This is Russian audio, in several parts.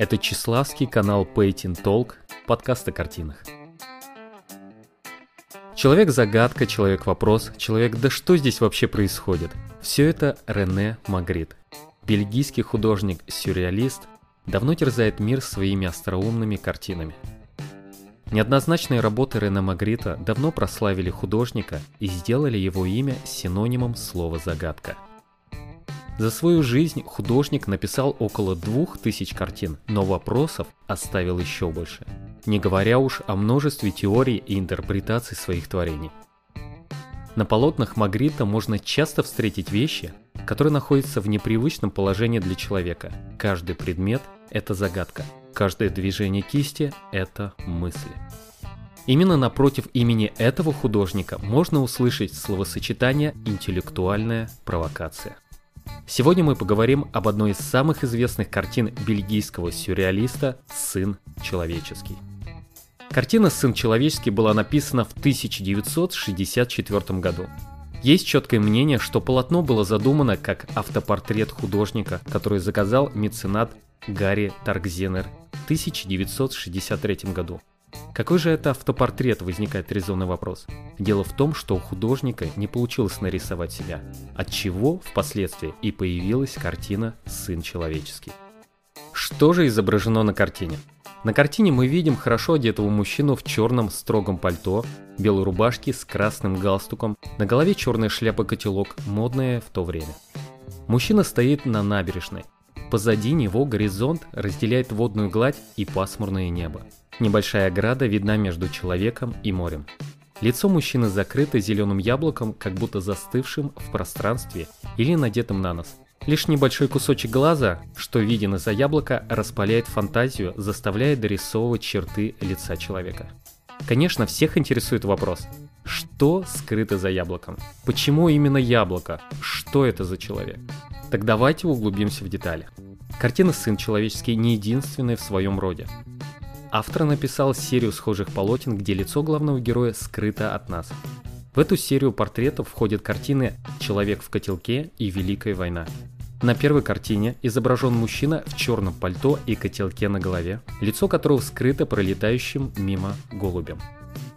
Это Чеславский канал Painting Talk, подкаст о картинах. Человек-загадка, человек-вопрос, человек «да что здесь вообще происходит?» Все это Рене Магрит. Бельгийский художник-сюрреалист давно терзает мир своими остроумными картинами. Неоднозначные работы Рене Магрита давно прославили художника и сделали его имя синонимом слова «загадка». За свою жизнь художник написал около двух тысяч картин, но вопросов оставил еще больше – не говоря уж о множестве теорий и интерпретаций своих творений. На полотнах Магрита можно часто встретить вещи, которые находятся в непривычном положении для человека. Каждый предмет – это загадка, каждое движение кисти – это мысли. Именно напротив имени этого художника можно услышать словосочетание «интеллектуальная провокация». Сегодня мы поговорим об одной из самых известных картин бельгийского сюрреалиста «Сын человеческий». Картина «Сын человеческий» была написана в 1964 году. Есть четкое мнение, что полотно было задумано как автопортрет художника, который заказал меценат Гарри Таргзенер в 1963 году. Какой же это автопортрет, возникает резонный вопрос. Дело в том, что у художника не получилось нарисовать себя, от чего впоследствии и появилась картина «Сын человеческий». Что же изображено на картине? На картине мы видим хорошо одетого мужчину в черном строгом пальто, белой рубашке с красным галстуком, на голове черная шляпа-котелок, модная в то время. Мужчина стоит на набережной. Позади него горизонт разделяет водную гладь и пасмурное небо. Небольшая ограда видна между человеком и морем. Лицо мужчины закрыто зеленым яблоком, как будто застывшим в пространстве или надетым на нос – Лишь небольшой кусочек глаза, что виден из-за яблока, распаляет фантазию, заставляя дорисовывать черты лица человека. Конечно, всех интересует вопрос, что скрыто за яблоком? Почему именно яблоко? Что это за человек? Так давайте углубимся в детали. Картина «Сын человеческий» не единственная в своем роде. Автор написал серию схожих полотен, где лицо главного героя скрыто от нас. В эту серию портретов входят картины «Человек в котелке» и «Великая война». На первой картине изображен мужчина в черном пальто и котелке на голове, лицо которого скрыто пролетающим мимо голубем.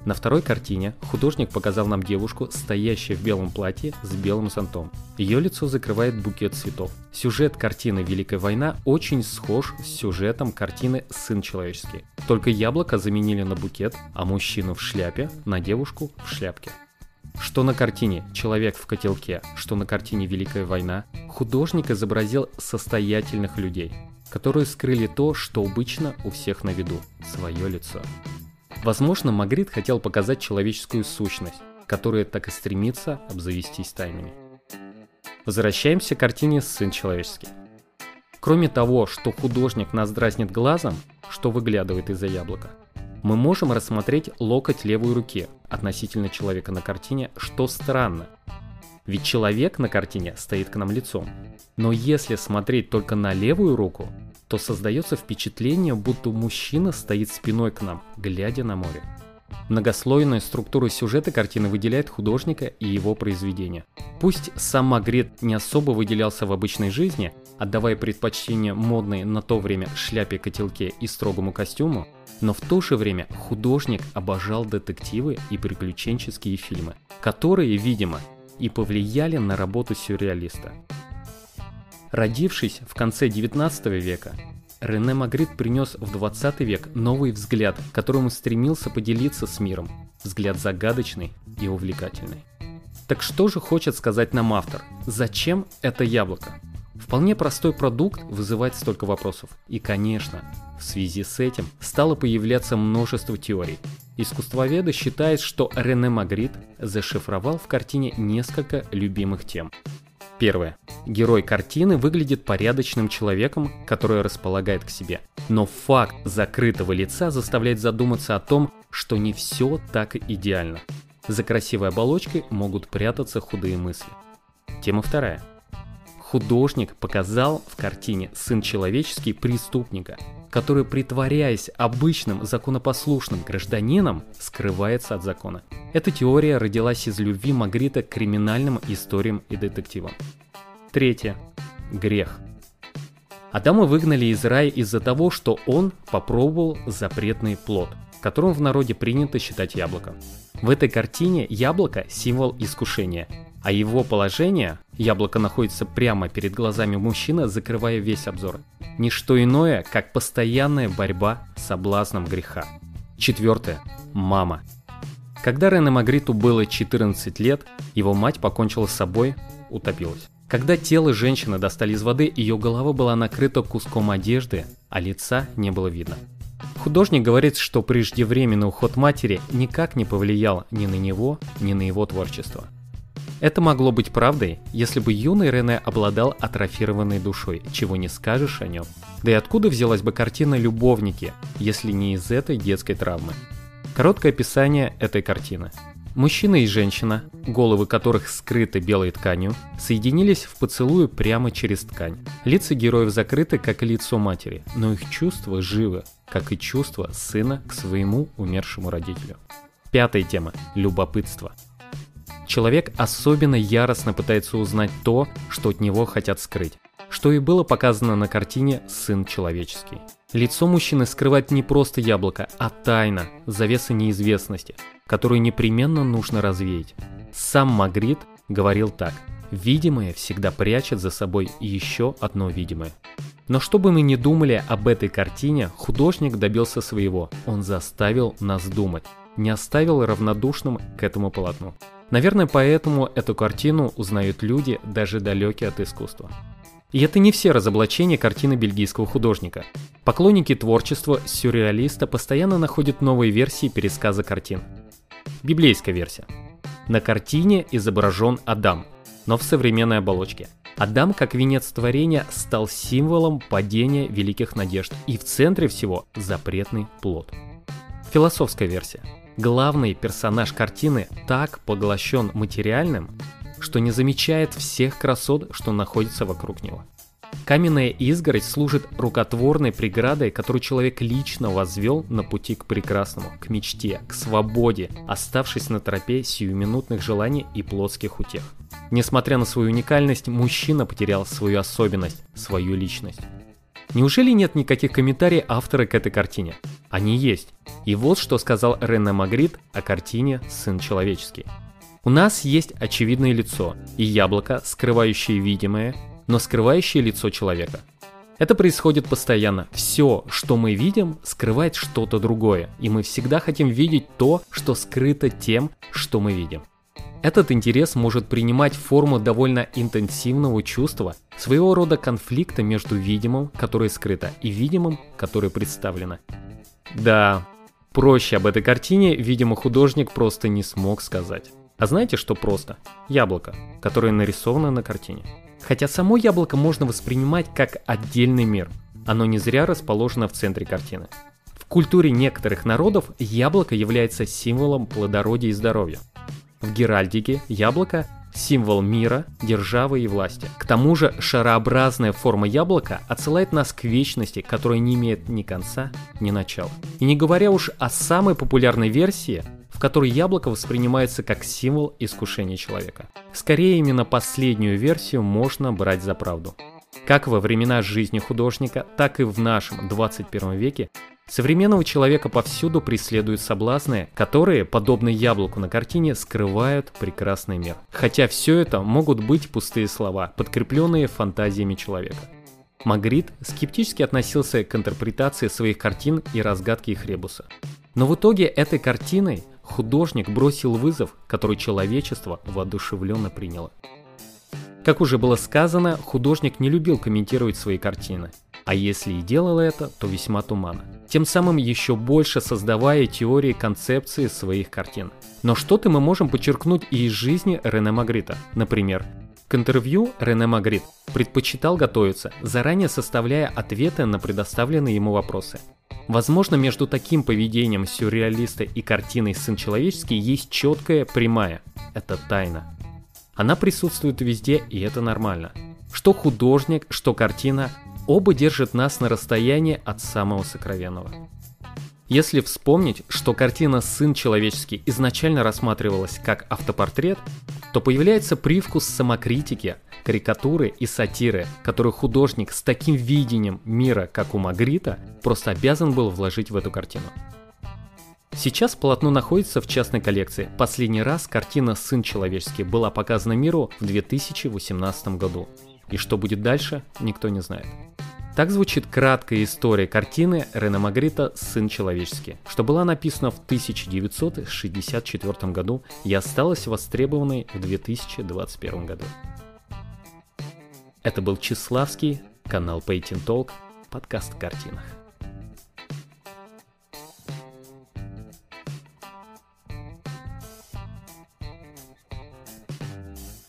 На второй картине художник показал нам девушку, стоящую в белом платье с белым зонтом. Ее лицо закрывает букет цветов. Сюжет картины «Великая война» очень схож с сюжетом картины «Сын человеческий». Только яблоко заменили на букет, а мужчину в шляпе на девушку в шляпке. Что на картине «Человек в котелке», что на картине «Великая война», художник изобразил состоятельных людей, которые скрыли то, что обычно у всех на виду – свое лицо. Возможно, Магрит хотел показать человеческую сущность, которая так и стремится обзавестись тайнами. Возвращаемся к картине «Сын человеческий». Кроме того, что художник нас дразнит глазом, что выглядывает из-за яблока – мы можем рассмотреть локоть левой руки относительно человека на картине, что странно. Ведь человек на картине стоит к нам лицом. Но если смотреть только на левую руку, то создается впечатление, будто мужчина стоит спиной к нам, глядя на море. Многослойная структура сюжета картины выделяет художника и его произведение. Пусть сам Магрит не особо выделялся в обычной жизни, отдавая предпочтение модной на то время шляпе-котелке и строгому костюму, но в то же время художник обожал детективы и приключенческие фильмы, которые, видимо, и повлияли на работу сюрреалиста. Родившись в конце 19 века, Рене Магрит принес в 20 век новый взгляд, которым стремился поделиться с миром. Взгляд загадочный и увлекательный. Так что же хочет сказать нам автор? Зачем это яблоко? Вполне простой продукт вызывает столько вопросов. И, конечно, в связи с этим стало появляться множество теорий. Искусствоведы считают, что Рене Магрит зашифровал в картине несколько любимых тем. Первое. Герой картины выглядит порядочным человеком, который располагает к себе. Но факт закрытого лица заставляет задуматься о том, что не все так идеально. За красивой оболочкой могут прятаться худые мысли. Тема вторая. Художник показал в картине «Сын человеческий» преступника, который, притворяясь обычным законопослушным гражданином, скрывается от закона. Эта теория родилась из любви Магрита к криминальным историям и детективам. Третье. грех. Адама выгнали из рая из-за того, что он попробовал запретный плод, которым в народе принято считать яблоко. В этой картине яблоко – символ искушения, а его положение – яблоко находится прямо перед глазами мужчины, закрывая весь обзор – ничто иное, как постоянная борьба с соблазном греха. Четвертое. Мама. Когда Рене Магриту было 14 лет, его мать покончила с собой, утопилась. Когда тело женщины достали из воды, ее голова была накрыта куском одежды, а лица не было видно. Художник говорит, что преждевременный уход матери никак не повлиял ни на него, ни на его творчество. Это могло быть правдой, если бы юный Рене обладал атрофированной душой, чего не скажешь о нем. Да и откуда взялась бы картина «Любовники», если не из этой детской травмы? Короткое описание этой картины. Мужчина и женщина, головы которых скрыты белой тканью, соединились в поцелуе прямо через ткань. Лица героев закрыты, как и лицо матери, но их чувства живы, как и чувства сына к своему умершему родителю. Пятая тема – любопытство. Человек особенно яростно пытается узнать то, что от него хотят скрыть, что и было показано на картине «Сын человеческий». Лицо мужчины скрывает не просто яблоко, а тайна, завеса неизвестности, которую непременно нужно развеять. Сам Магрит говорил так. Видимое всегда прячет за собой еще одно видимое. Но что бы мы ни думали об этой картине, художник добился своего. Он заставил нас думать, не оставил равнодушным к этому полотну. Наверное, поэтому эту картину узнают люди, даже далекие от искусства. И это не все разоблачения картины бельгийского художника. Поклонники творчества сюрреалиста постоянно находят новые версии пересказа картин. Библейская версия. На картине изображен Адам, но в современной оболочке. Адам, как венец творения, стал символом падения великих надежд, и в центре всего запретный плод. Философская версия. Главный персонаж картины так поглощен материальным, что не замечает всех красот, что находится вокруг него. Каменная изгородь служит рукотворной преградой, которую человек лично возвел на пути к прекрасному, к мечте, к свободе, оставшись на тропе сиюминутных желаний и плотских утех. Несмотря на свою уникальность, мужчина потерял свою особенность, свою личность. Неужели нет никаких комментариев автора к этой картине? Они есть. И вот что сказал Рене Магрит о картине «Сын человеческий». У нас есть очевидное лицо и яблоко, скрывающее видимое, но скрывающее лицо человека. Это происходит постоянно. Все, что мы видим, скрывает что-то другое, и мы всегда хотим видеть то, что скрыто тем, что мы видим. Этот интерес может принимать форму довольно интенсивного чувства, своего рода конфликта между видимым, которое скрыто, и видимым, которое представлено. Да, проще об этой картине, видимо, художник просто не смог сказать. А знаете, что просто? Яблоко, которое нарисовано на картине. Хотя само яблоко можно воспринимать как отдельный мир. Оно не зря расположено в центре картины. В культуре некоторых народов яблоко является символом плодородия и здоровья. В геральдике яблоко – символ мира, державы и власти. К тому же шарообразная форма яблока отсылает нас к вечности, которая не имеет ни конца, ни начала. И не говоря уж о самой популярной версии, в которой яблоко воспринимается как символ искушения человека. Скорее, именно последнюю версию можно брать за правду. Как во времена жизни художника, так и в нашем 21 веке современного человека повсюду преследуют соблазны, которые, подобно яблоку на картине, скрывают прекрасный мир. Хотя все это могут быть пустые слова, подкрепленные фантазиями человека. Магрит скептически относился к интерпретации своих картин и разгадке их ребуса. Но в итоге этой картиной художник бросил вызов, который человечество воодушевленно приняло. Как уже было сказано, художник не любил комментировать свои картины, а если и делал это, то весьма туманно, тем самым еще больше создавая теории концепции своих картин. Но что-то мы можем подчеркнуть и из жизни Рене Магрита. Например, к интервью Рене Магрит предпочитал готовиться, заранее составляя ответы на предоставленные ему вопросы. Возможно, между таким поведением сюрреалиста и картиной «Сын человеческий» есть четкая прямая. Это тайна. Она присутствует везде, и это нормально. Что художник, что картина, оба держат нас на расстоянии от самого сокровенного. Если вспомнить, что картина «Сын человеческий» изначально рассматривалась как автопортрет, то появляется привкус самокритики, карикатуры и сатиры, которые художник с таким видением мира, как у Магрита, просто обязан был вложить в эту картину. Сейчас полотно находится в частной коллекции. Последний раз картина «Сын человеческий» была показана миру в 2018 году. И что будет дальше, никто не знает. Так звучит краткая история картины Рена Магрита «Сын человеческий», что была написана в 1964 году и осталась востребованной в 2021 году. Это был Числавский, канал Painting Talk, подкаст о картинах.